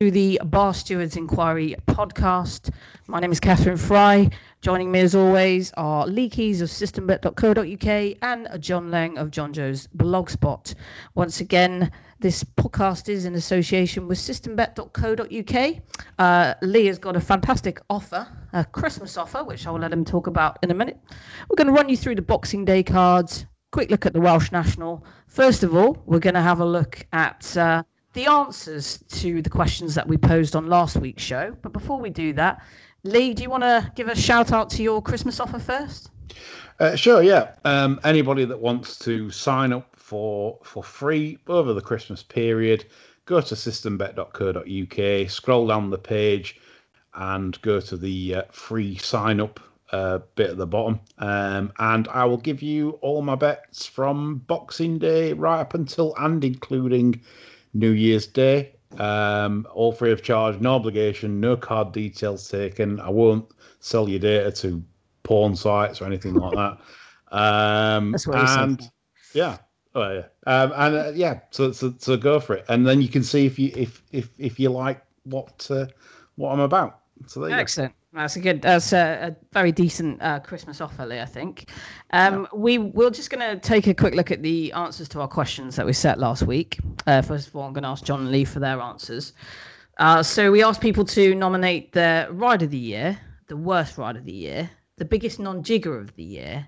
to the Bar Stewards Inquiry podcast. My name is Catherine Fry. Joining me as always are Lee Keys of systembet.co.uk and John Lang of John Joe's Blogspot. Once again, this podcast is in association with systembet.co.uk. Uh, Lee has got a fantastic offer, a Christmas offer, which I will let him talk about in a minute. We're going to run you through the Boxing Day cards, quick look at the Welsh National. First of all, we're going to have a look at uh, the answers to the questions that we posed on last week's show. But before we do that, Lee, do you want to give a shout out to your Christmas offer first? Uh, sure, yeah. Um, anybody that wants to sign up for for free over the Christmas period, go to systembet.co.uk, scroll down the page, and go to the uh, free sign up uh, bit at the bottom. Um, and I will give you all my bets from Boxing Day right up until and including New Year's Day. Um, all free of charge, no obligation, no card details taken. I won't sell your data to porn sites or anything like that. Um, That's what and yeah, oh yeah, um, and uh, yeah, so, so so go for it, and then you can see if you if if if you like what uh, what I'm about. So there you Excellent. That's a good. That's a, a very decent uh, Christmas offer, Lee. I think. Um, We we're just going to take a quick look at the answers to our questions that we set last week. Uh, first of all, I'm going to ask John and Lee for their answers. Uh, so we asked people to nominate their ride of the year, the worst ride of the year, the biggest non-jigger of the year,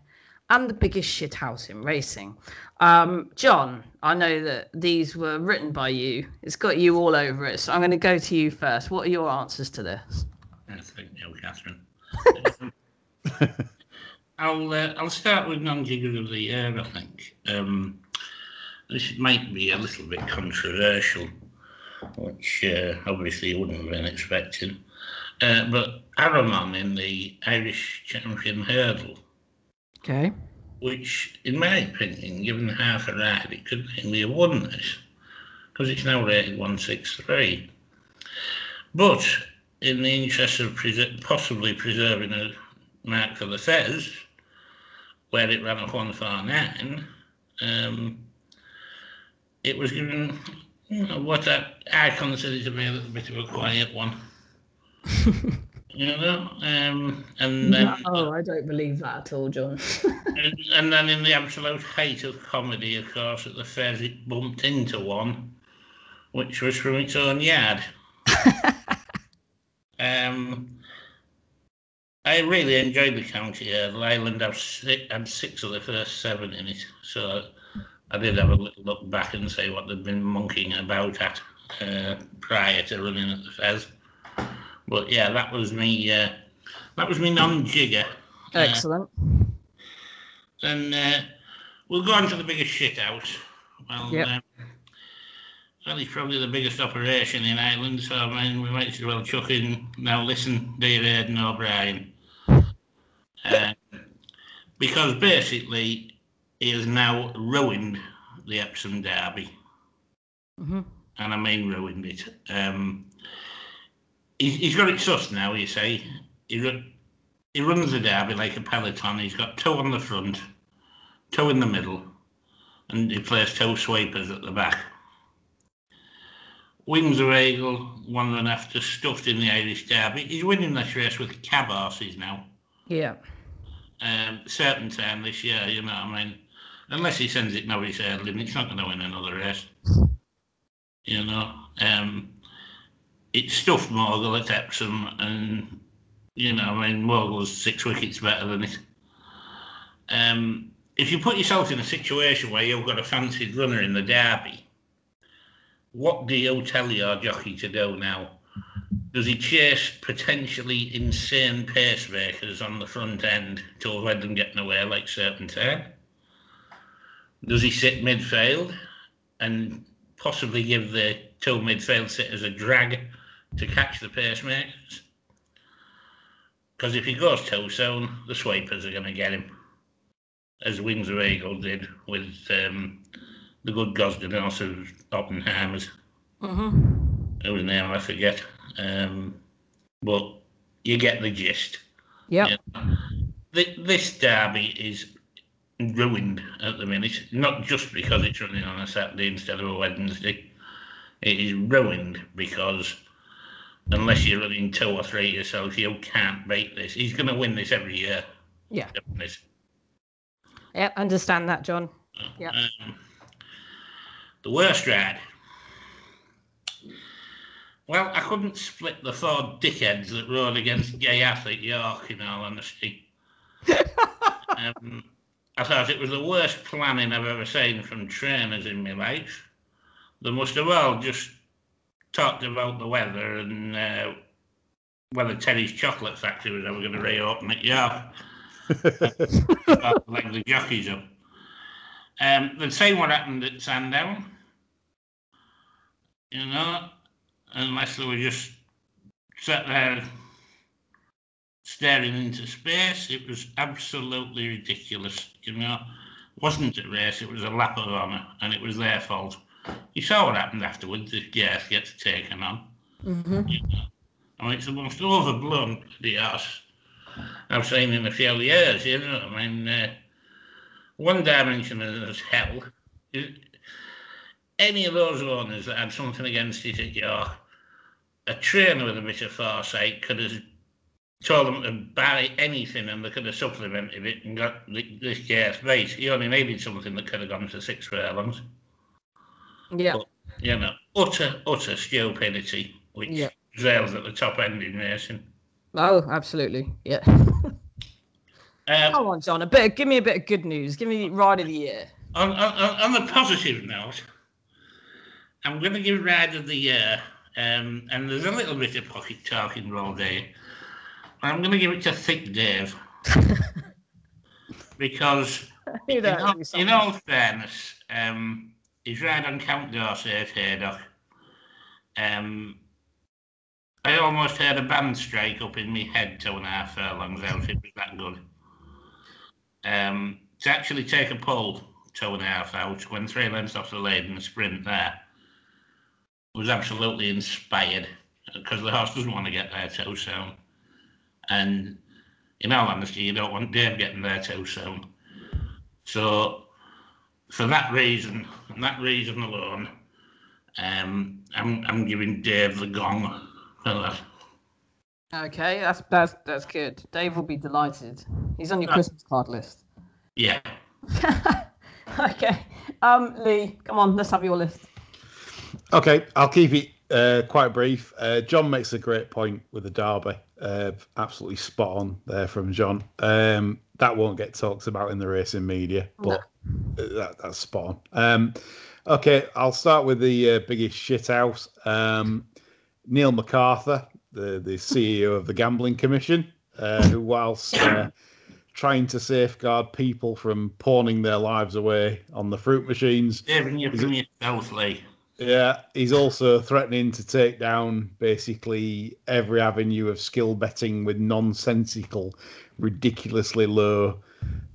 and the biggest shithouse in racing. Um, John, I know that these were written by you. It's got you all over it. So I'm going to go to you first. What are your answers to this? Yes, thank you, Catherine. I'll uh, I'll start with non-jigger of the year. I think um, this might be a little bit controversial, which uh, obviously you wouldn't have been expecting. Uh, but Aramon in the Irish Champion Hurdle, Okay. which, in my opinion, given half a ride, it could mainly have won this because it's now rated 163. But in the interest of preser- possibly preserving a mark for the Fez, where it ran off 149, um, it was given you know, what I, I consider to be a little bit of a quiet one. you know, um, and then No, I don't believe that at all, John. and, and then in the absolute height of comedy, of course, at the Fez, it bumped into one, which was from its own yard. um, I really enjoyed the county hurdle. Ireland have six, had six of the first seven in it, so I did have a little look back and say what they'd been monkeying about at uh, prior to running at the Fez. But yeah, that was me. Uh, that was me non-jigger. Uh, Excellent. then uh, we'll go on to the biggest shit out. Well, Yep. um, well, it's probably the biggest operation in Ireland, so I mean, we might as well chuck in. Now, listen, dear Aidan O'Brien. Uh, because basically, he has now ruined the Epsom Derby hmm and I mean ruined it. Um, he's, he's got it sus now, you say. He, he runs the derby like a peloton. He's got two on the front, two in the middle, and he plays two sweepers at the back. Windsor Eagle, one run after, stuffed in the Irish Derby. He's winning this race with cab horses now. Yeah. Um, certain time this year, you know what I mean? Unless he sends it novice hurdling, it's not going to win another race. You know, um, it's stuffed Mogul at Epsom, and you know, I mean, Mogul's six wickets better than it. Um, if you put yourself in a situation where you've got a fancied runner in the derby, what do you tell your jockey to do now? Does he chase potentially insane pacemakers on the front end to avoid them getting away like certain time? Does he sit midfield and possibly give the two midfield sitters a drag to catch the pacemakers? Because if he goes too soon, the sweepers are going to get him, as Windsor Eagle did with um, the good Gosden horse of Oppenheimer's hmm whose name I forget. Um, but you get the gist. Yep. Yeah. Th- This derby is ruined at the minute, not just because it's running on a Saturday instead of a Wednesday. It is ruined because unless you're running two or three yourself, you can't beat this. He's going to win this every year. Yeah. Yeah, understand that, John. Yeah. Um, the worst ride. Well, I couldn't split the four dickheads that rode against Gay Athlete York, in all honesty. um, I thought it was the worst planning I've ever seen from trainers in my life. They must have all just talked about the weather and uh, whether Terry's chocolate factory was ever going to reopen at York. like the jockeys up. Um, the same what happened at Sandown. You know, unless they were just sat there staring into space. It was absolutely ridiculous. You know, it wasn't a race, it was a lap of honour, and it was their fault. You saw what happened afterwards if Gareth gets taken on. Mm-hmm. You know? I mean, it's the most overblown the arse I've seen in a few years, you know. I mean, uh, one dimension is hell. Any of those owners that had something against it at York, a trainer with a bit of foresight could have told them to buy anything and they could have supplemented it and got this gas base. He only needed something that could have gone to six furlongs. Yeah. But, you know, utter, utter stupidity, which Yeah. rails at the top end in racing. Oh, absolutely. Yeah. Um, Come on, John. A bit. Give me a bit of good news. Give me ride of the year. on, on, on the positive note, I'm going to give Ride of the Year, um, and there's a little bit of pocket talking involved there. I'm going to give it to Thick Dave. because, in all, in all fairness, um, his ride on Count Dorsey at Haydock, um, I almost heard a band strike up in my head two and a half furlongs out. It was that good. Um, to actually take a pull two and a half out when three lengths off the lead in the sprint there was absolutely inspired because the horse doesn't want to get there too soon. And in all honesty, you don't want Dave getting there too soon. So, for that reason, and that reason alone, um, I'm I'm giving Dave the gong for that. Okay, that's that's that's good. Dave will be delighted. He's on your Christmas card list. Yeah. okay. Um, Lee, come on, let's have your list. Okay, I'll keep it uh, quite brief. Uh, John makes a great point with the derby. Uh, absolutely spot on there from John. Um, that won't get talked about in the racing media, but that, that's spot on. Um, okay, I'll start with the uh, biggest shit house. Um, Neil McArthur, the, the CEO of the Gambling Commission, uh, who, whilst uh, trying to safeguard people from pawning their lives away on the fruit machines, Dave, you Is from yourself, Lee. yeah, he's also threatening to take down basically every avenue of skill betting with nonsensical, ridiculously low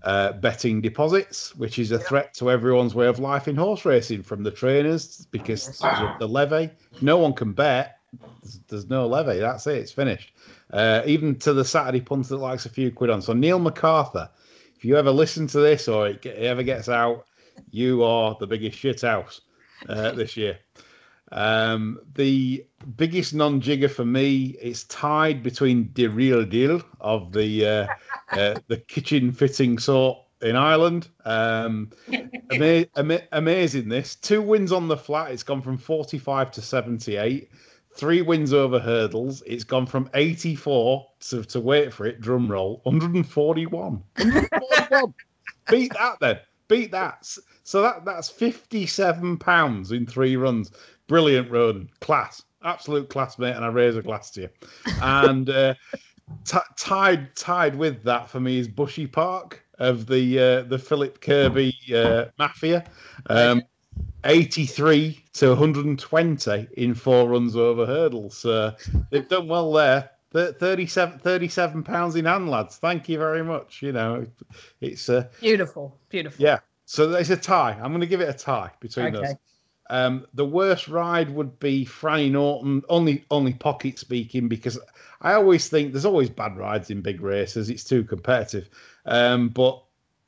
uh, betting deposits, which is a threat to everyone's way of life in horse racing, from the trainers because of the levy. No one can bet. There's, there's no levy. That's it. It's finished. Uh, even to the Saturday punter that likes a few quid on. So Neil McArthur, if you ever listen to this or it get- ever gets out, you are the biggest shit house uh, this year. Um, the biggest non-jigger for me is tied between De Real Deal of the uh, uh, the kitchen fitting sort in Ireland. Um, ama- ama- amazing this two wins on the flat. It's gone from 45 to 78. Three wins over hurdles. It's gone from 84 to, to wait for it. Drum roll 141. 141. Beat that then. Beat that. So that that's 57 pounds in three runs. Brilliant, Roden. Class. Absolute class, mate. And I raise a glass to you. And uh, t- tied tied with that for me is Bushy Park of the uh, the Philip Kirby uh, Mafia. Um, 83 to 120 in four runs over hurdles. So they've done well there. Thir- 37 37 pounds in hand, lads. Thank you very much. You know, it's uh, Beautiful, beautiful. yeah. So there's a tie. I'm going to give it a tie between. Okay. Um, the worst ride would be Franny Norton, only only pocket speaking, because I always think there's always bad rides in big races. It's too competitive. Um, but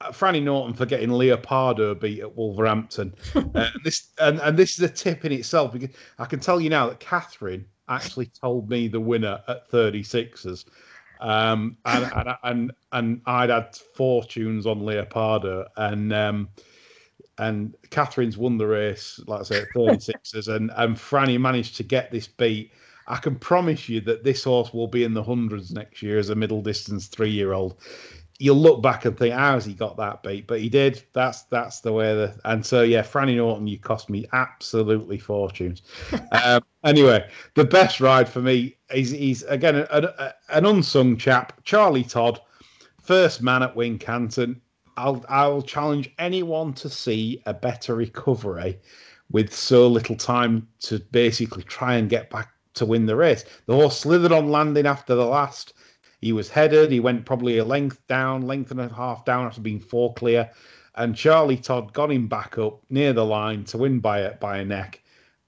Franny Norton for getting Leopardo beat at Wolverhampton. uh, this and, and this is a tip in itself because I can tell you now that Catherine actually told me the winner at 36ers. Um, and, and, and, and I'd had fortunes on Leopardo and, um, and Catherine's won the race, like I say, at 36ers, and, and Franny managed to get this beat. I can promise you that this horse will be in the hundreds next year as a middle distance three year old you'll look back and think, how has he got that beat? But he did. That's that's the way. The, and so yeah, Franny Norton, you cost me absolutely fortunes. um, anyway, the best ride for me is he's again a, a, an unsung chap, Charlie Todd, first man at Wincanton. I'll I'll challenge anyone to see a better recovery with so little time to basically try and get back to win the race. The horse slithered on landing after the last he was headed. He went probably a length down, length and a half down after being four clear. And Charlie Todd got him back up near the line to win by a, by a neck.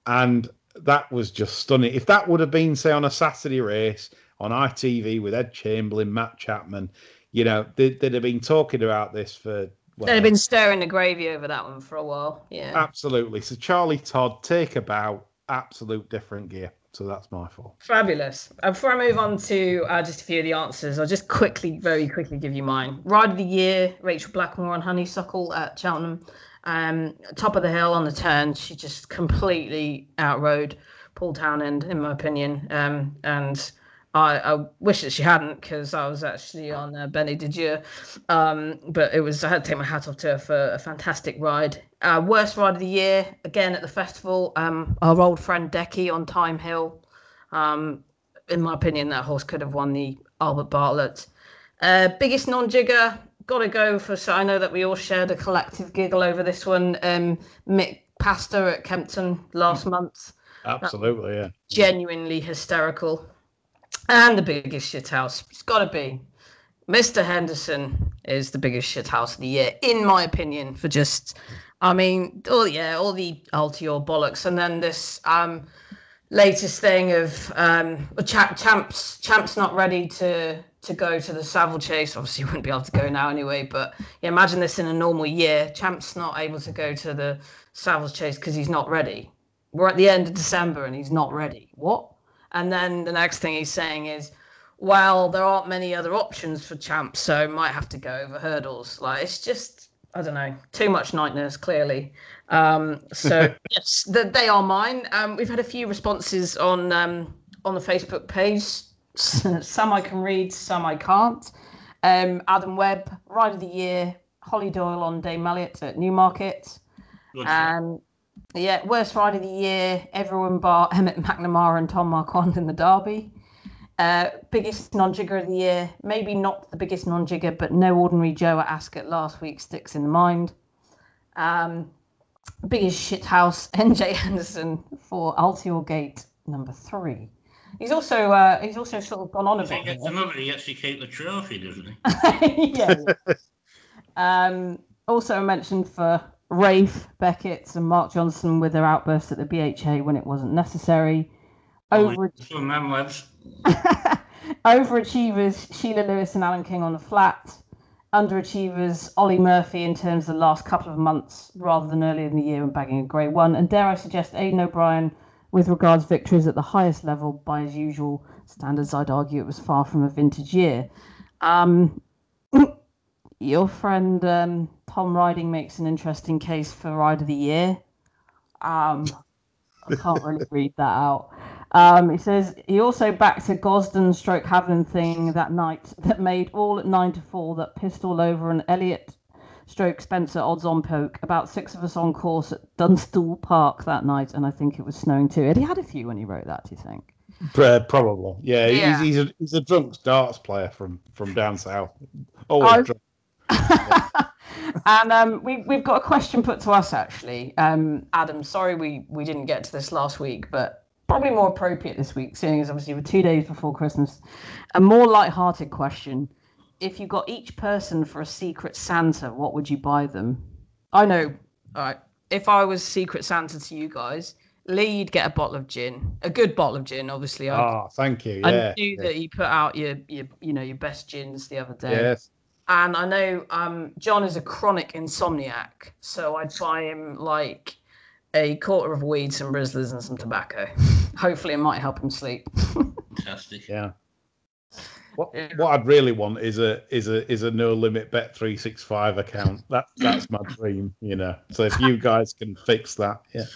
And that was just stunning. If that would have been, say, on a Saturday race on ITV with Ed Chamberlain, Matt Chapman, you know, they'd, they'd have been talking about this for. Well, they'd have been stirring the gravy over that one for a while. Yeah. Absolutely. So Charlie Todd, take a bow, absolute different gear. So that's my fault. Fabulous. Uh, before I move on to uh, just a few of the answers, I'll just quickly, very quickly give you mine. Ride of the year, Rachel Blackmore on Honeysuckle at Cheltenham. Um, top of the hill on the turn, she just completely outrode Paul Townend, in my opinion. Um, and I, I, wish that she hadn't because I was actually on uh, Benie Des Dieux. Um, but it was I had to take my hat off to her for a fantastic ride. Uh, worst ride of the year again at the festival. Um, our old friend Decky on Thyme Hill. Um, in my opinion, that horse could have won the Albert Bartlett. Uh, biggest non-jigger, gotta go for. So I know that we all shared a collective giggle over this one. Um, Mick Pastor at Kempton last month. Absolutely, yeah. Genuinely hysterical. And the biggest shithouse, it's got to be. Mr. Henderson is the biggest shithouse of the year, in my opinion, for just, I mean, oh yeah, all the Altior bollocks. And then this um, latest thing of um, Champs, Champs not ready to to go to the Savills Chase. Obviously, wouldn't be able to go now anyway. But yeah, imagine this in a normal year. Champ's not able to go to the Savills Chase because he's not ready. We're at the end of December and he's not ready. What? And then the next thing he's saying is, well, there aren't many other options for champs, so might have to go over hurdles. Like it's just, I don't know, too much nightmares, clearly. Um, so yes, the, they are mine. Um, we've had a few responses on um, on the Facebook page. some I can read, some I can't. Um, Adam Webb, Ride of the Year, Holly Doyle on Dame Elliott at Newmarket. and yeah, worst ride of the year, everyone bar Emmet McNamara and Tom Marquand in the Derby. Uh, biggest non-jigger of the year, maybe not the biggest non-jigger, but no ordinary Joe at Ascot last week sticks in the mind. Um, biggest shithouse, NJ Henderson for Altior Gate number three. He's also uh, he's also sort of gone on a bit. He another. He actually keep the trophy, doesn't he? yeah. um, also mentioned for Rafe, Beckett, and Mark Johnston with their outbursts at the BHA when it wasn't necessary. Over- Overachievers, Sheila Lewis and Alan King on the flat. Underachievers, Olly Murphy in terms of the last couple of months rather than earlier in the year and bagging a grey one. And dare I suggest Aidan O'Brien with regards victories at the highest level by his usual standards. I'd argue it was far from a vintage year. Um, your friend um, Tom Riding makes an interesting case for Ride of the Year. Um, I can't really read that out. Um, he says he also backed a Gosden stroke Haviland thing that night that made all at nine to four that pissed all over an Elliott stroke Spencer odds on poke. About six of us on course at Dunstall Park that night, and I think it was snowing too. Had he had a few when he wrote that? Do you think? Probably, yeah. yeah. He's, he's, a he's a drunk darts player from from down south. Always oh, drunk. and um, we, we've got a question put to us actually. Um, Adam, sorry we, we didn't get to this last week, but probably more appropriate this week, seeing as obviously we're two days before Christmas. A more light-hearted question: If you got each person for a secret Santa, what would you buy them? I know. All right. If I was Secret Santa to you guys, Lee, you'd get a bottle of gin, a good bottle of gin, obviously. Oh, thank you. Yeah, I knew yeah. that you put out your, your, you know, your best gins the other day. Yes. And I know um, John is a chronic insomniac, so I'd buy him like a quarter of weed, some Rizlas, and some tobacco. Hopefully, it might help him sleep. Fantastic. Yeah. What, what I'd really want is a is a is a no limit bet three six five account. That that's my dream, you know. So if you guys can fix that, yeah.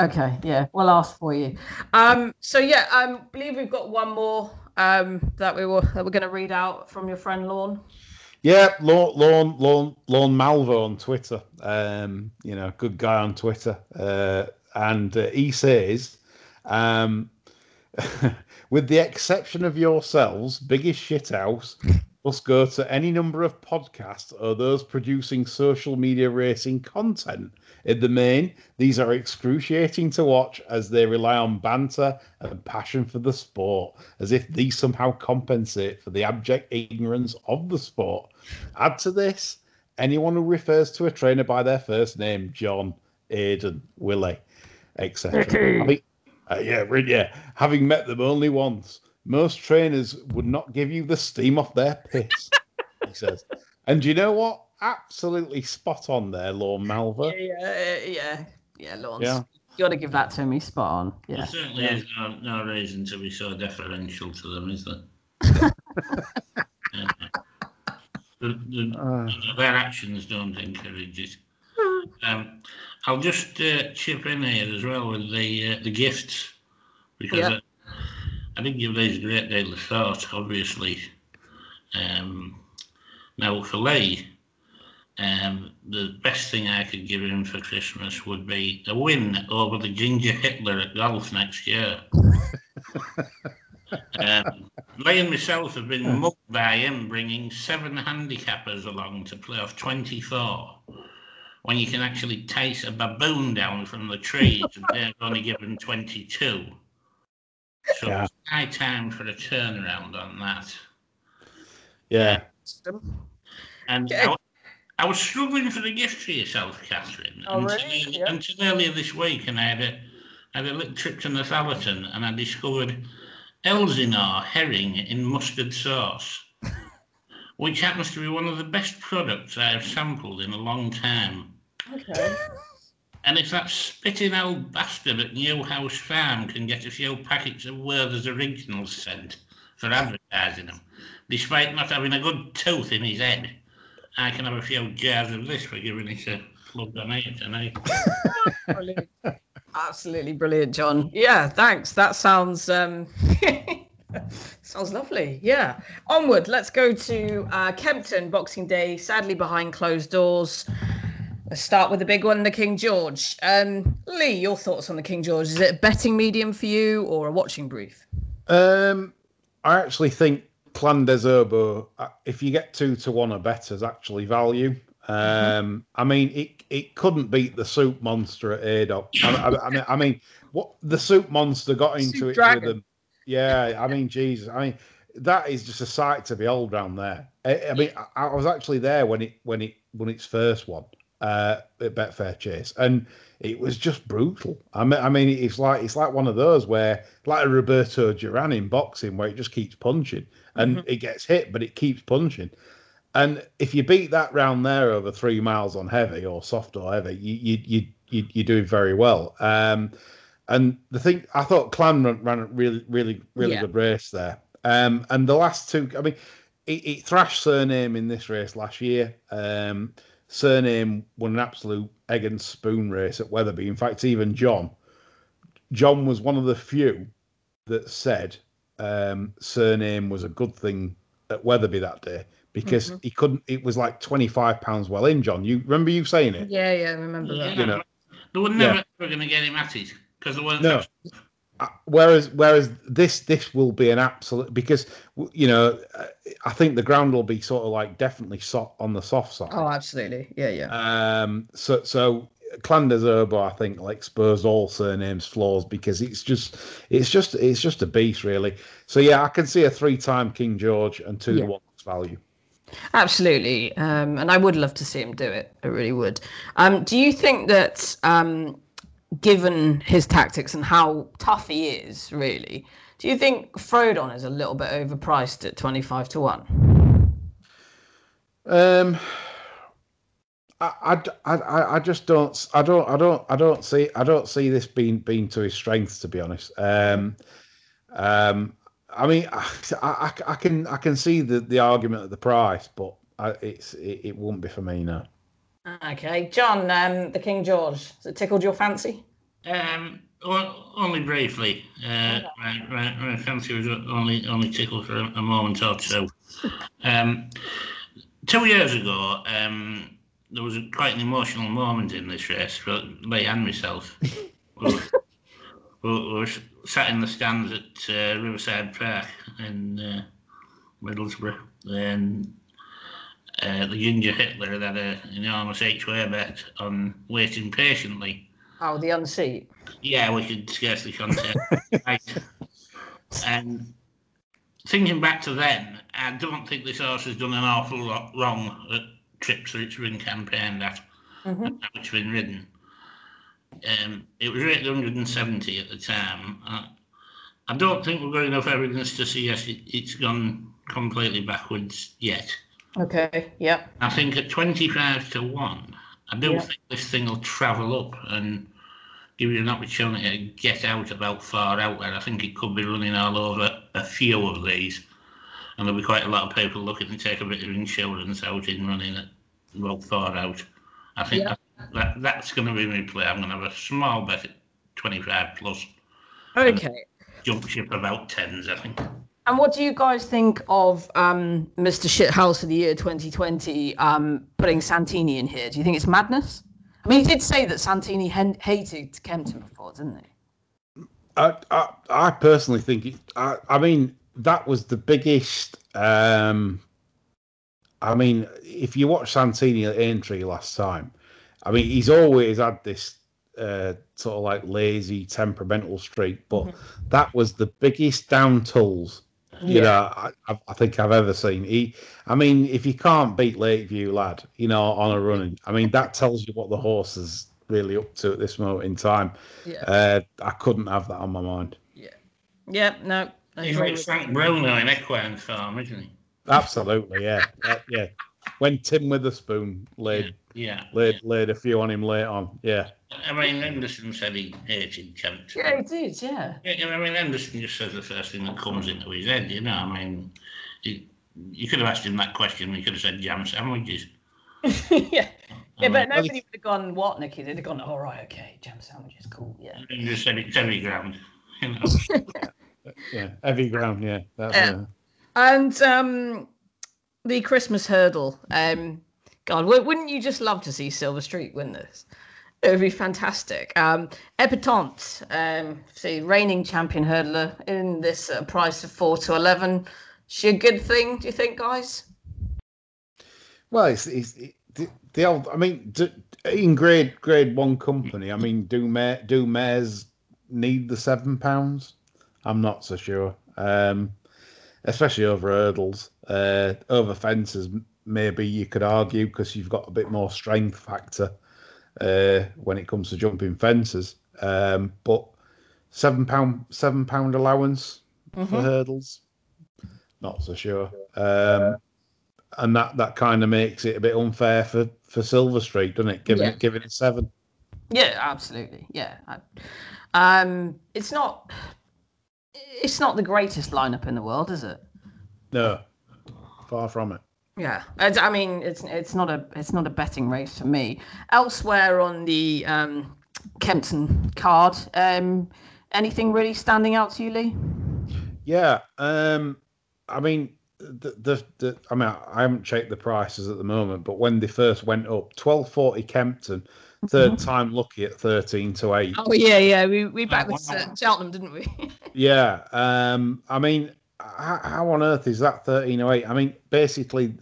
Okay, yeah, we'll ask for you. Um, so yeah, I um, believe we've got one more um, that we were that we're going to read out from your friend Lorne. Yeah, Lorne Lorne Lorne, Lorne Malvo on Twitter. Um, you know, good guy on Twitter, uh, and uh, he says, um, with the exception of yourselves, biggest shithouse must go to any number of podcasts or those producing social media racing content. In the main, these are excruciating to watch as they rely on banter and passion for the sport, as if these somehow compensate for the abject ignorance of the sport. Add to this, anyone who refers to a trainer by their first name, John, Aidan, Willie, etc. I uh, yeah, yeah. Having met them only once, most trainers would not give you the steam off their piss. he says, and do you know what? Absolutely spot on there, Lorne Malvo. Yeah, yeah, yeah, yeah, Lorne. Yeah. You got to give that to me, spot on. Yeah. There certainly yeah. is no, no reason to be so deferential to them, is there? yeah. the, the, uh. Their actions don't encourage it. Um, I'll just uh, chip in here as well with the uh, the gifts because yeah. I, I didn't give these a great deal of thought. Obviously, um, now for Lee, um, the best thing I could give him for Christmas would be a win over the Ginger Hitler at golf next year. um, and myself have been mugged by him bringing seven handicappers along to play off 24 when you can actually taste a baboon down from the trees and they're only given 22. So yeah. it's high time for a turnaround on that. Yeah. And I, I, was struggling for a gift for yourself, Catherine, oh, until, really? yeah. until earlier this week, and I had a, I had a little trip to Northallerton, and I discovered Elsinore herring in mustard sauce, which happens to be one of the best products I have sampled in a long time. Okay. And if that spitting old bastard at Newhouse Farm can get a few packets of Werther's Originals sent for advertising them, despite not having a good tooth in his head, I can have a few jars of this for giving it a plug on it tonight. brilliant. Absolutely brilliant, John. Yeah, thanks. That sounds um sounds lovely. Yeah. Onward, let's go to uh, Kempton Boxing Day, sadly behind closed doors. Let's start with the big one, the King George. Um, Lee, your thoughts on the King George? Is it a betting medium for you or a watching brief? Um, I actually think Clan des Obeaux, uh, if you get two to one or better, is actually value. Um. I mean, it it couldn't beat the Soup Monster at Haydock. I, I, I, mean, I mean, what the Soup Monster got into soup it dragon. with them. Yeah, I mean, Jesus, I mean, that is just a sight to behold down there. I, I mean, I, I was actually there when it when it when its first one uh, at Betfair Chase, and it was just brutal. I mean, I mean, it's like it's like one of those where, like a Roberto Duran in boxing, where it just keeps punching and mm-hmm. it gets hit, but it keeps punching. And if you beat that round there over three miles on heavy or soft or heavy, you you you, you you're very well. Um, and the thing I thought Clan ran a really really really yeah. good race there. Um, and the last two, I mean, it, it thrashed Cyrname in this race last year. Um, Cyrname won an absolute egg and spoon race at Wetherby. In fact, even John, John was one of the few that said um, Cyrname was a good thing at Wetherby that day because mm-hmm. he couldn't. It was like twenty five pounds well in. John, you remember you saying it? Yeah, yeah, I remember that. You know, they were never yeah. going to get him at it because there wasn't. No. Whereas whereas this this will be an absolute because you know I think the ground will be sort of like definitely soft on the soft side. Oh, absolutely, yeah, yeah. Um, so so Clan des Obeaux, I think, like Spurs all Cyrname's flaws because it's just it's just it's just a beast, really. So yeah, I can see a three-time King George and two yeah. to one value. Absolutely, um, and I would love to see him do it. I really would. Um, do you think that um, given his tactics and how tough he is, really, do you think Frodon is a little bit overpriced at 25 to 1? Um, I, I, I, I just don't I don't I don't I don't see I don't see this being being to his strength to be honest. Um, um, I mean, I, I, I can I can see the, the argument of the price, but I, it's it, it won't be for me now. Okay, John, um, the King George, has it tickled your fancy? Um, o- only briefly. Uh, my, my, my fancy was only only tickled for a, a moment or two. Um, two years ago, um, there was a, quite an emotional moment in this race for Lee and myself. we, we were sat in the stands at uh, Riverside Park in uh, Middlesbrough, and uh, the Ginger Hitler that had a, an enormous H-way bet on waiting patiently. Oh, the unseat. Yeah, we could scarcely contain. right. And thinking back to then, I don't think this horse has done an awful lot wrong at trips that it's been campaigned at, Mhm. and it's been ridden. Um, it was rated 170 at the time. Uh, I don't think we've got enough evidence to suggest it, it's gone completely backwards yet. Okay, yep. I think at 25 to 1, I don't Yeah. think this thing will travel up and give you an opportunity to get out about far out there. I think it could be running all over a few of these. And there'll be quite a lot of people looking to take a bit of insurance out in running it well far out. I think Yeah. that, that's going to be my play. I'm going to have a small bet at 25 plus, Okay. jump ship about 10s, I think. And what do you guys think of um, Mr. Shithouse of the year 2020 um, putting Santini in here? Do you think it's madness? I mean, he did say that Santini hen- hated Kempton before, didn't he? I, I, I personally think it, I, I mean that was the biggest. Um, I mean, if you watch Santini at Aintree last time, I mean he's always had this uh, sort of like lazy, temperamental streak, but that was the biggest down tools you know I, I- I think I've ever seen. He, I mean, if you can't beat Lakeview lad, you know, on a running, I mean that tells you what the horse is really up to at this moment in time. Yeah. Uh, I couldn't have that on my mind. Yeah, Yeah. no. I He's like Frank Bruno in Equine Farm, isn't he? Absolutely, yeah, Uh, yeah. When Tim Witherspoon laid Yeah. laid laid a few on him late on, yeah, I mean, Henderson said he hated Kempton. Yeah, he did, yeah. Yeah, I mean, Henderson just says the first thing that comes into his head, you know. I mean, he, you could have asked him that question. He could have said jam sandwiches. yeah. Yeah, Um, but nobody would have gone, what, Nicky? They'd have gone, all right, okay, jam sandwiches, cool, yeah. He just said it's heavy ground. You know. yeah, heavy ground, yeah. That's, Yeah. uh, And um, the Christmas hurdle. Um, God, wouldn't you just love to see Silver Street win this? It would be fantastic. Um, Epatante, um, see, reigning champion hurdler in this uh, price of four to eleven. She a good thing, do you think, guys? Well, it's, it's it, the, the old. I mean, in grade grade one company, I mean, do ma- do mares need the seven pounds? I'm not so sure. Um, especially over hurdles, uh, over fences, maybe you could argue because you've got a bit more strength factor uh, when it comes to jumping fences. Um, but seven pound seven pound allowance for hurdles, not so sure. Um, and that that kind of makes it a bit unfair for for Silver Street, doesn't it? Giving Yeah. it giving it seven. Yeah, absolutely. Yeah. Um, it's not. It's not the greatest lineup in the world, is it? No, far from it. Yeah, it's, I mean, it's it's not a it's not a betting race for me. Elsewhere on the um, Kempton card, um, anything really standing out to you, Lee? Yeah. Um. I mean, the, the the I mean, I haven't checked the prices at the moment, but when they first went up, twelve forty Kempton, 3rd time lucky at thirteen to eight. Oh yeah, yeah, we we back Oh, with wow. uh, Cheltenham, didn't we? Yeah. Um. I mean, how, how on earth is that thirteen oh eight? I mean, basically.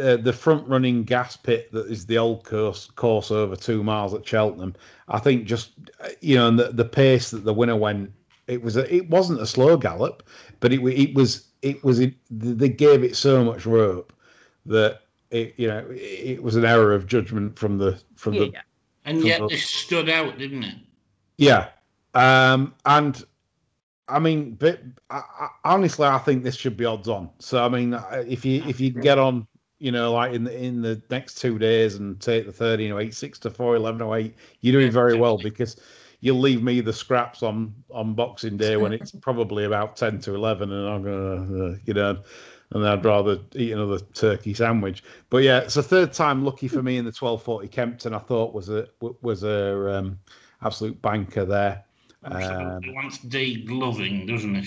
Uh, the front running gas pit that is the old course course over two miles at Cheltenham. I think just uh, you know and the, the pace that the winner went. It was a, it wasn't a slow gallop, but it it was it was it, they gave it so much rope that it you know it, it was an error of judgment from the from yeah, the yeah. And yet this stood out, didn't it? Yeah, um, and I mean, but I, I, honestly, I think this should be odds on. So I mean, uh, if you if you get on, you know, like in the in the next two days and take the 13 or 8, 6 to 4, 11 or 8, you're doing very well because you'll leave me the scraps on on Boxing Day when it's probably about 10 to 11 and I'm going to, uh, you know, and I'd rather eat another turkey sandwich. But yeah, it's a third time lucky for me in the 1240 Kempton. I thought was a was a um, absolute banker there. Absolutely wants dig loving, doesn't it?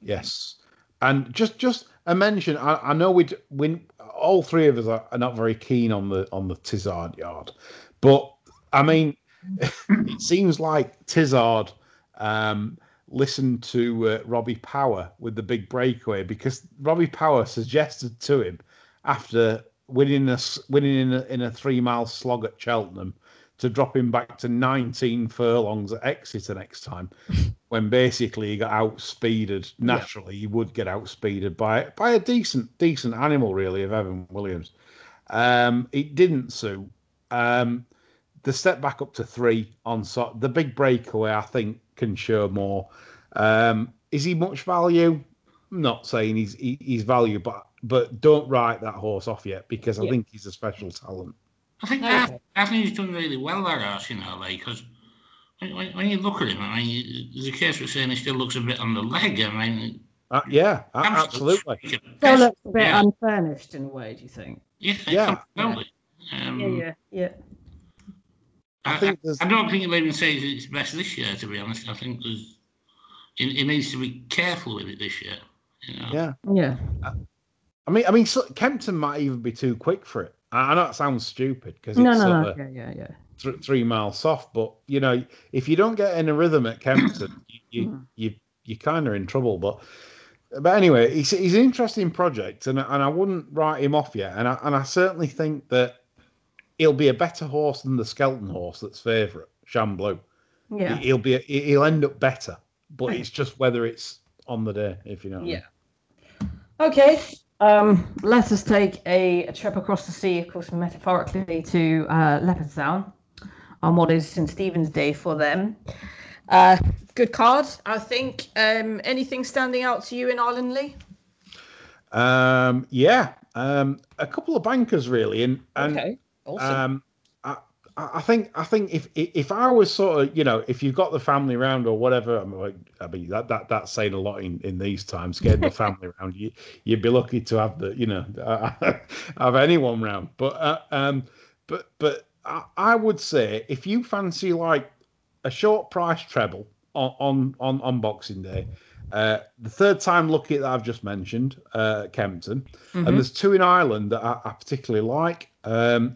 Yes, and just just a mention. I, I know we we all three of us are, are not very keen on the on the Tizzard yard, but I mean, it seems like Tizzard um, listened to uh, Robbie Power with the big breakaway because Robbie Power suggested to him after winning a winning in a, in a three mile slog at Cheltenham to drop him back to 19 furlongs at Exeter next time when basically he got outspeeded. Naturally, he would get outspeeded by by a decent decent animal, really, of Evan Williams. Um, it didn't suit. Um, the step back up to three on so the big breakaway, I think, can show more. Um, is he much value? I'm not saying he's he, he's value, but but don't write that horse off yet because I Yeah. think he's a special talent. I think Okay. I, I think he's done really well that ass, you know, like because when, when, when you look at him, I mean, you- there's a case for saying he still looks a bit on the leg. I mean, Uh, yeah, a- absolutely. Still best. looks a bit Yeah. unfurnished in a way, do you think? Yeah, Yeah. absolutely. Um, Yeah, yeah, yeah. I, I think there's I don't think he'll even say it's best this year. To be honest, I think there's he, he needs to be careful with it this year. You know? yeah. Yeah. I mean, I mean, so, Kempton might even be too quick for it. I, know it sounds stupid because it's no, no. of Yeah, yeah, yeah. th- three miles off, but you know, if you don't get in a rhythm at Kempton, you you Mhm. you, you kind of in trouble. But but anyway, he's, he's an interesting project, and and I wouldn't write him off yet. And I and I certainly think that he'll be a better horse than the skeleton horse that's favourite, Shan Blue. Yeah. He'll be he'll end up better, but it's just whether it's on the day, if you know. What I mean. Yeah. Okay. Um, let us take a, a trip across the sea, of course, metaphorically to uh, Leopardstown on what is St. Stephen's Day for them. Uh, good card, I think. Um, anything standing out to you in Ireland, Lee? Um, yeah, um, a couple of bankers really, and and okay. Awesome. I, think I think if if I was sort of you know if you've got the family around or whatever, I mean, like, I mean that that that's saying a lot in, in these times. Getting the family around, you you'd be lucky to have the you know have anyone round. But uh, um, but but I, I would say if you fancy like a short price treble on on on, on Boxing Day. Uh, the third time lucky that I've just mentioned, uh, Kempton, Mhm. and there's two in Ireland that I, I particularly like. Um,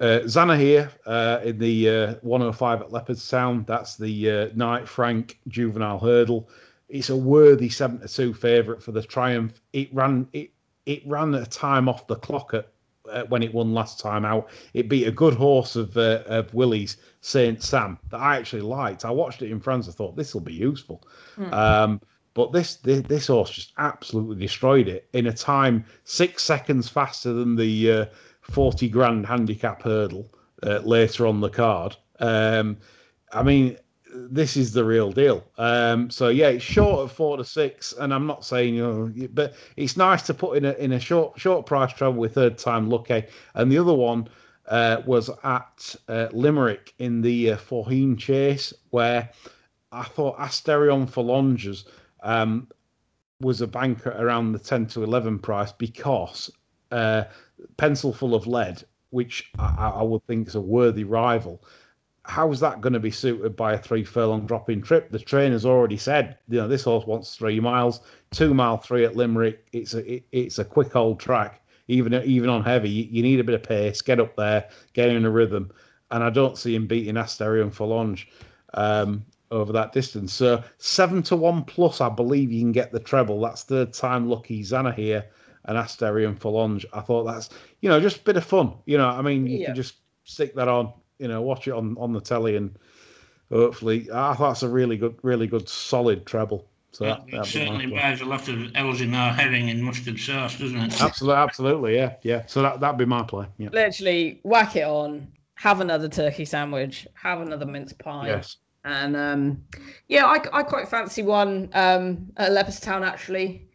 uh, Zanahiyr uh, in the uh, 105 at Leopardstown. That's the uh, Knight Frank Juvenile Hurdle. It's a worthy 7 to 2 favourite for the Triumph. It ran it it ran a time off the clock at uh, when it won last time out. It beat a good horse of uh, of Willie's Saint Sam that I actually liked. I watched it in France. I thought this will be useful. Hmm. Um, but this, this this horse just absolutely destroyed it in a time six seconds faster than the uh, forty grand handicap hurdle uh, later on the card. Um, I mean, this is the real deal. Um, so yeah, it's short of four to six, and I'm not saying you know, but it's nice to put in a in a short short price travel with third time lucky. And the other one uh, was at uh, Limerick in the uh, Faugheen Chase, where I thought Asterion Forlonge um, was a banker around the 10 to 11 price because uh, Pencil Full of Lead, which I, I would think is a worthy rival, how's that going to be suited by a three furlong drop in trip? The trainer's already said, you know, this horse wants three miles, two mile three at Limerick. It's a it, it's a quick old track. Even even on heavy, you, you need a bit of pace. Get up there, get in a rhythm, and I don't see him beating Asterion Forlonge um, over that distance. So seven to one plus, I believe you can get the treble. That's third time lucky. Zanahiyr and Asterion Forlonge. I thought that's you know just a bit of fun. You know, I mean, you Yeah. can just stick that on. You know, watch it on on the telly and hopefully, I thought that's a really good, really good, solid treble. So that, it that'd be my certainly play. buys a lot of Elsinore herring in mustard sauce, doesn't it? Absolutely, absolutely, yeah, yeah. So that that'd be my play. Yeah. Literally, whack it on, have another turkey sandwich, have another mince pie. Yes. And um, yeah, I, I quite fancy one um, at Leopardstown actually.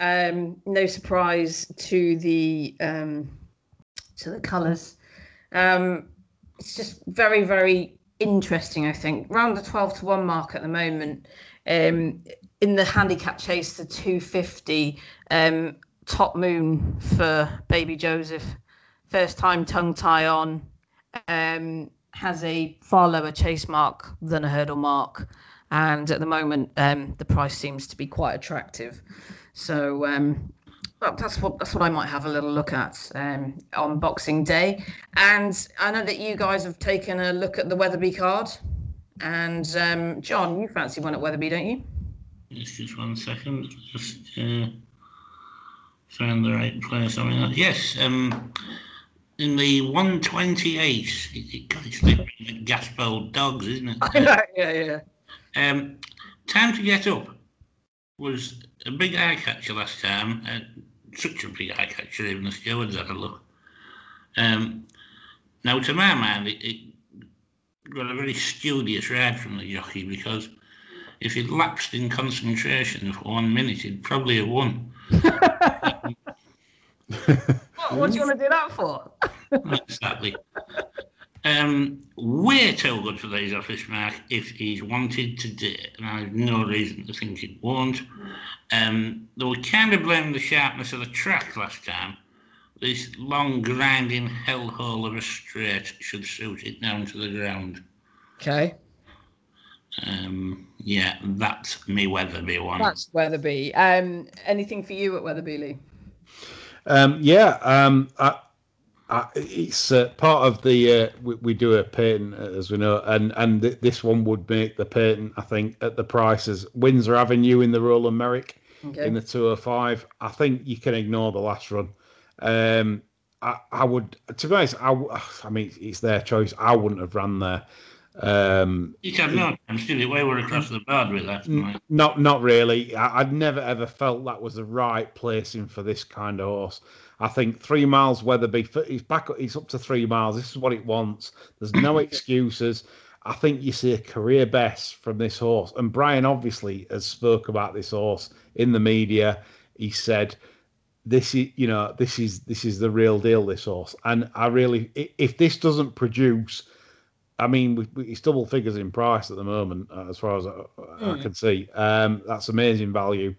Um, no surprise to the um, to the colours. Um, it's just very, very interesting, I think. Round the 12 to 1 mark at the moment. Um, in the handicap chase, the 250, um, top moon for baby Joseph. First time tongue tie on. Um, has a far lower chase mark than a hurdle mark. And at the moment, um, the price seems to be quite attractive. So um, well, that's what that's what I might have a little look at um, on Boxing Day. And I know that you guys have taken a look at the Wetherby card. And um, John, you fancy one at Wetherby, don't you? It's just one second. Just uh, find the right place. I mean, yes. Um, in the 128, it, it, God, it's like dogs, isn't it? I know, yeah, yeah. Um, time to get up was a big eye catcher last time. Uh, such a big eye catcher, even the stewards had a look. Um, now, to my mind, it, it got a very studious ride from the jockey because if he'd lapsed in concentration for one minute, he'd probably have won. what, what do you want to do that for? exactly. Um, way too good for these office mark if he's wanted to do it, and I have no reason to think he won't. Um, they were kind of blaming the sharpness of the track last time. This long grinding hellhole of a straight should suit it down to the ground. Okay. Um, yeah, that's me Wetherby one. That's Wetherby. Um, anything for you at Wetherby, Lee? Um, yeah, um, I, I, it's uh, part of the uh, we, we, do a patent as we know, and and th- this one would make the patent. I think at the prices Windsor Avenue in the Rowland Meyrick okay. in the 205. I think you can ignore the last run. Um, I, I would, to be honest, I, I mean, it's their choice. I wouldn't have run there. Um, you have no chance, did it? We were across the board with that. N- not, not really. I, would never ever felt that was the right placing for this kind of horse. I think three miles Wetherby. He's back. He's up to three miles. This is what it wants. There's no excuses. I think you see a career best from this horse. And Brian obviously has spoke about this horse in the media. He said, "This is, you know, this is this is the real deal. This horse." And I really, if this doesn't produce I mean, it's double figures in price at the moment, uh, as far as I, mm. I can see. Um, that's amazing value.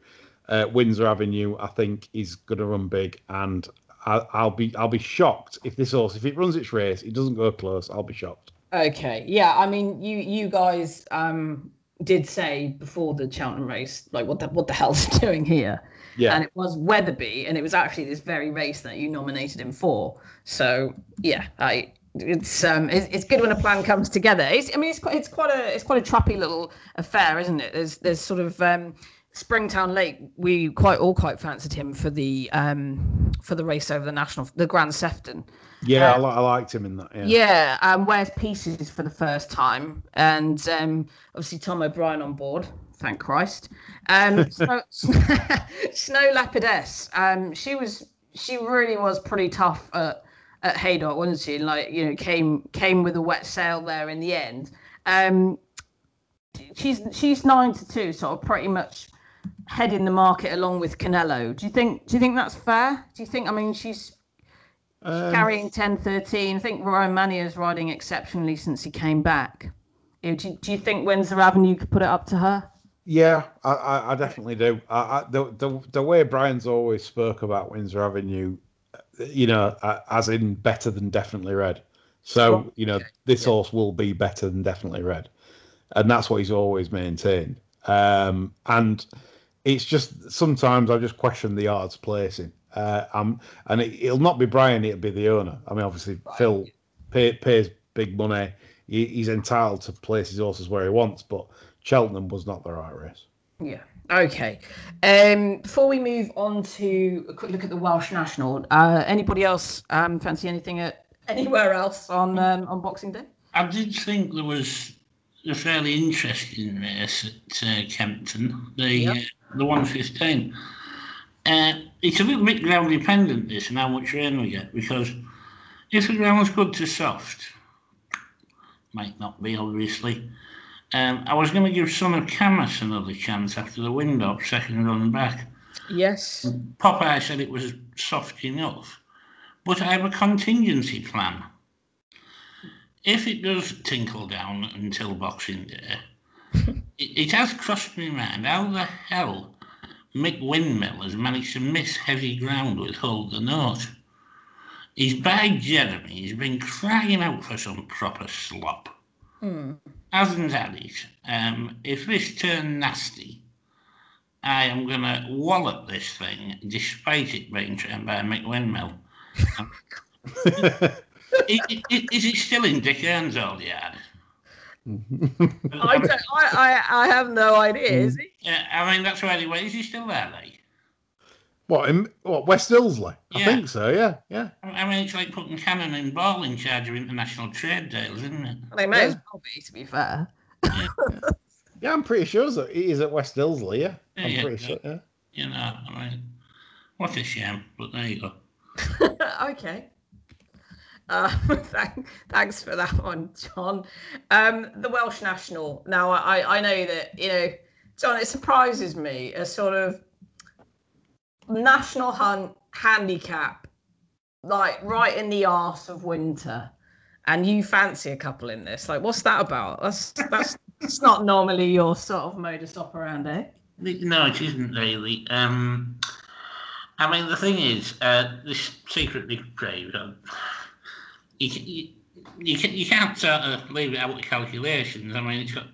Uh, Windsor Avenue, I think, is going to run big, and I, will be I'll be shocked if this horse, if it runs its race, it doesn't go close. I'll be shocked. Okay, yeah. I mean, you you guys um, did say before the Cheltenham race, like, what the what the hell's doing here? Yeah. And it was Wetherby, and it was actually this very race that you nominated him for. So yeah, I it's um it's, it's good when a plan comes together. It's, I mean it's quite it's quite a it's quite a trappy little affair, isn't it? There's there's sort of um Springtown Lake. We quite all quite fancied him for the um for the race over the national the Grand Sefton. Yeah, um, I, I, liked him in that. Yeah. Yeah. Um, wears pieces for the first time, and um, obviously Tom O'Brien on board. Thank Christ. Um, Snow, Snow Leopardess. Um, she was she really was pretty tough at at Haydock, wasn't she? Like you know, came came with a wet sail there in the end. Um, she's she's nine to two, sort of pretty much heading the market along with Canelo. Do you think? Do you think that's fair? Do you think? I mean, she's, um, carrying 10, 13. I think Romania is riding exceptionally since he came back. Do you, do you think Windsor Avenue could put it up to her? Yeah, I, I, I definitely do. I, I, the, the the way Brian's always spoke about Windsor Avenue you know, as in better than definitely red. So, you know, this yeah. horse will be better than definitely red. And that's what he's always maintained. Um, and it's just sometimes I just question the odds placing. Uh, um, and it, will not be Brian, it'll be the owner. I mean, obviously, right. Phil pay, pays big money. He, he's entitled to place his horses where he wants, but Cheltenham was not the right race. Yeah. Okay. Um, before we move on to a quick look at the Welsh National, uh, anybody else um, fancy anything at anywhere else on um, on Boxing Day? I did think there was a fairly interesting race at uh, Kempton, the yep. uh, the 115. Uh, it's a little bit ground dependent, this, and how much rain we get, because if the ground was good to soft, might not be, obviously, um, I was going to give Son of Camas another chance after the wind up, second run back. Yes. Popeye said it was soft enough, but I have a contingency plan. If it does tinkle down until Boxing Day, it, it has crossed my mind how the hell Mick Windmill has managed to miss heavy ground with Hold the Note. He's by Jeremy, he's been crying out for some proper slop. Hmm. Hasn't had. Um, if this turned nasty, I am going to wallop this thing despite it being trained by Mick Windmill. Um, i- i- i- is it still in Dick Hern's old yard? I, don't, I, I, I have no idea. Is he? Yeah, I mean, that's where he went. Is he still there, like? What in what West Ilsley? I think so. Yeah, yeah. I mean, it's like putting Cannon and Ball in charge of international trade deals, isn't it? They may as well be, to be fair. Yeah, I'm pretty sure that he is at West Ilsley. Yeah, Yeah, I'm yeah, pretty yeah. sure. Yeah. You know, I mean, what a shame, but there you go. okay. Uh, thank, thanks for that one, John. Um, the Welsh national. Now, I, I know that, you know, John, it surprises me a sort of national hunt handicap, like right in the arse of winter. And you fancy a couple in this. Like, what's that about? That's that's that's not normally your sort of modus operandi. No, it isn't really. Um, I mean, the thing is, uh, this Secret Reprieve. Uh, you, ca- you, you, can, you can't sort of leave it out of calculations. I mean, it's got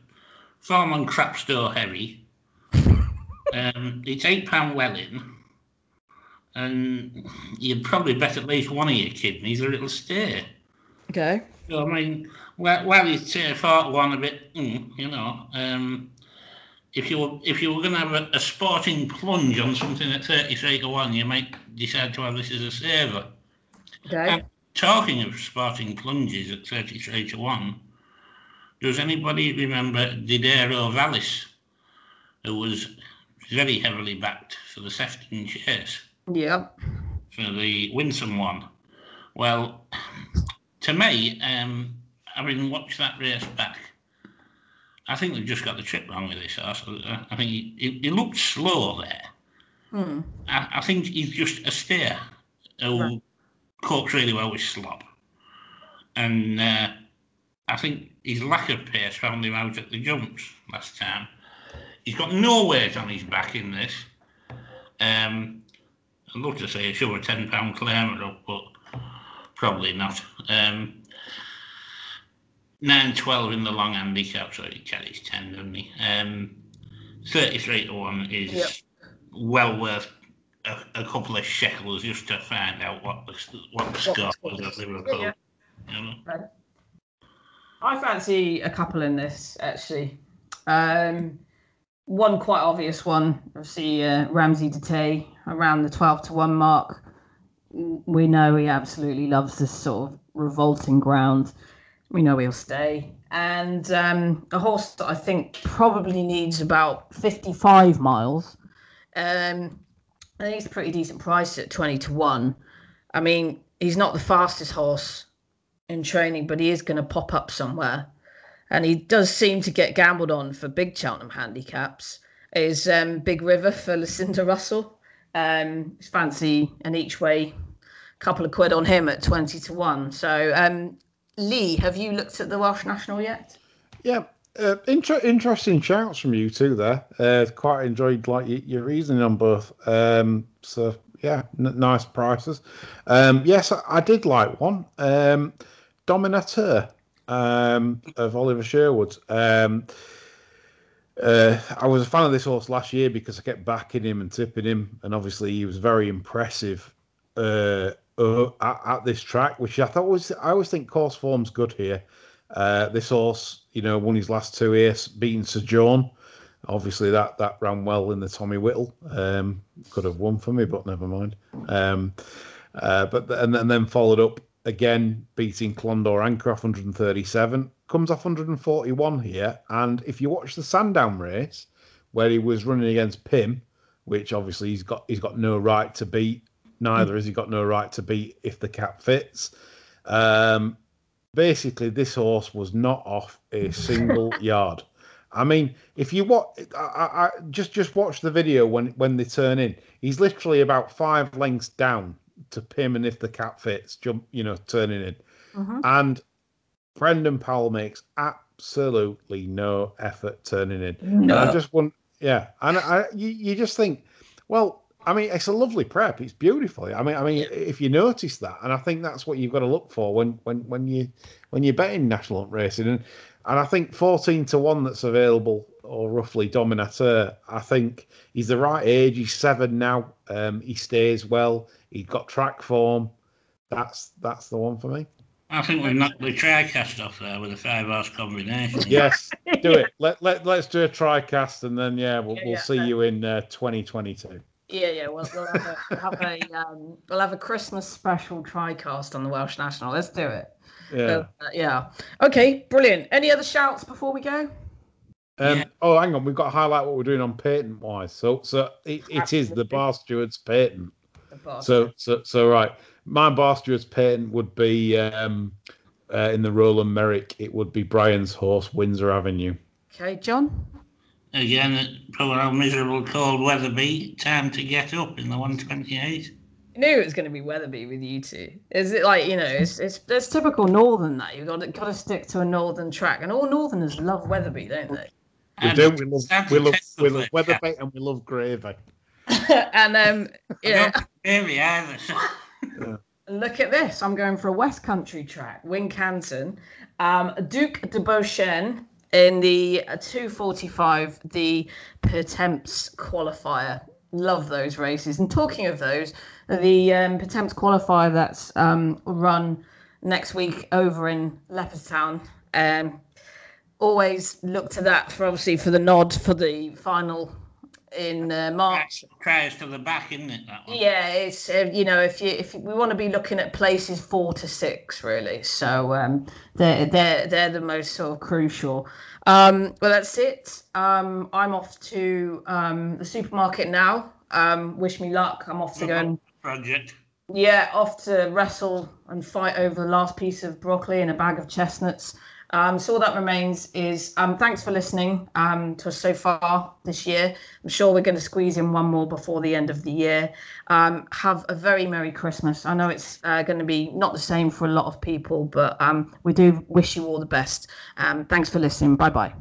farm on crap store heavy. Um, it's eight pound welling, and you'd probably bet at least one of your kidneys or it'll stay. Okay. So, I mean, well, well it's uh, thought one a bit, mm, you know. Um, if you were if you were going to have a, a sporting plunge on something at thirty three to one, you might decide to have this as a saver. Okay. Um, talking of sporting plunges at thirty three to one, does anybody remember Didero Vallis, who was very heavily backed for the Sefton chase? Yeah. for the Winsome one. Well, to me, um, having watched that race back, I think they've just got the trip wrong with this horse. I think he, he, he looked slow there. Hmm. I, I think he's just a steer who Right. copes really well with slop. And uh, I think his lack of pace found him out at the jumps last time. He's got no weight on his back in this. Um, I'd love to say a sure ten pound claimer up, but probably not. Um, nine twelve in the long handicap, so he carries ten, doesn't he? Um, thirty three to one is Yep. well worth a, a couple of shekels just to find out what the what the score was at Liverpool. Yeah, You know? I fancy a couple in this actually. Um, one quite obvious one, obviously uh, Ramses De Teillee around the twelve to one mark. We know he absolutely loves this sort of revolting ground. We know he'll stay, and um, a horse that I think probably needs about fifty-five miles. Um, I think it's a pretty decent price at twenty to one. I mean, he's not the fastest horse in training, but he is going to pop up somewhere. And he does seem to get gambled on for big Cheltenham handicaps. Is um, Big River for Lucinda Russell. Um, it's fancy an each way a couple of quid on him at 20 to 1. So, um, Lee, have you looked at the Welsh National yet? Yeah, uh, inter- interesting shouts from you too. There, uh, quite enjoyed like your, reasoning on both. Um, so yeah, n- nice prices. Um, yes, I, I did like one. Um, um, of Oliver Sherwood. Um, uh, I was a fan of this horse last year because I kept backing him and tipping him, and obviously he was very impressive uh, uh, at, at this track, which I thought was. I always think course form's good here. Uh, this horse, you know, won his last two years, beating Sir John. Obviously, that that ran well in the Tommy Whittle. Um, could have won for me, but never mind. Um, uh, but and, and then followed up again, beating Clondor Ancroft 137. Comes off 141 here, and if you watch the Sandown race, where he was running against Pim, which obviously he's got he's got no right to beat. Neither has he got no right to beat if the cap fits. Um, basically this horse was not off a single yard. I mean, if you watch, I, I, I just just watch the video when when they turn in. He's literally about five lengths down to Pim and if the cap fits, jump, you know, turning in. Mhm. And Brendan Powell makes absolutely no effort turning in. No. And I just want, yeah, and I, you, you just think, well, I mean, it's a lovely prep. It's beautiful. I mean, I mean, if you notice that, and I think that's what you've got to look for when when when you when you're betting national hunt racing, and and I think fourteen to one that's available or roughly Dominateur. I think he's the right age. He's seven now. Um, he stays well. He's got track form. That's that's the one for me. I think we've knocked the TriCast off there with a five horse combination. Yes, do it. Let let let's do a tricast, and then yeah, we'll Yeah, we'll yeah. see you in uh, 2022. Yeah, yeah. We'll, we'll have a, we'll have a um, we'll have a Christmas special tricast on the Welsh National. Let's do it. Yeah. Uh, yeah. Okay. Brilliant. Any other shouts before we go? Um, Yeah. Oh, hang on. We've got to highlight what we're doing on patent wise. So, so it, it is the Absolutely. bar steward's patent. The boss. So, so, so right. My bar steward's patent would be um, uh, in the Rowland Meyrick. It would be Brian's horse, Windsor Avenue. Okay, John. Again, at poor old miserable cold Wetherby, time to get up in the 128. I knew it was going to be Wetherby with you two. Is it like you know? It's it's, it's typical Northern that you've got to got to stick to a Northern track, and all Northerners love Wetherby, don't they? We And do. We love, that's we love, we love it, weather yeah. and we love gravy. and um, yeah. Really either. So. Look at this. I'm going for a West Country track, Wincanton. Um, Duke de Beauchesne in the 245, the Pertemps qualifier. Love those races. And talking of those, the um, Pertemps qualifier that's um, run next week over in Leopardstown. Um, always look to that for obviously for the nod for the final in uh, March. Tries to the back, isn't it? That one. Yeah, it's uh, you know if you if we want to be looking at places four to six really, so um, they're they're they're the most sort of crucial. Um, well, that's it. Um, I'm off to um, the supermarket now. Um, wish me luck. I'm off to go and Project. yeah, off to wrestle and fight over the last piece of broccoli and a bag of chestnuts. Um, so all that remains is um, thanks for listening um, to us so far this year. I'm sure we're going to squeeze in one more before the end of the year. Um, have a very merry Christmas. I know it's uh, going to be not the same for a lot of people, but um, we do wish you all the best. Um, thanks for listening. Bye bye.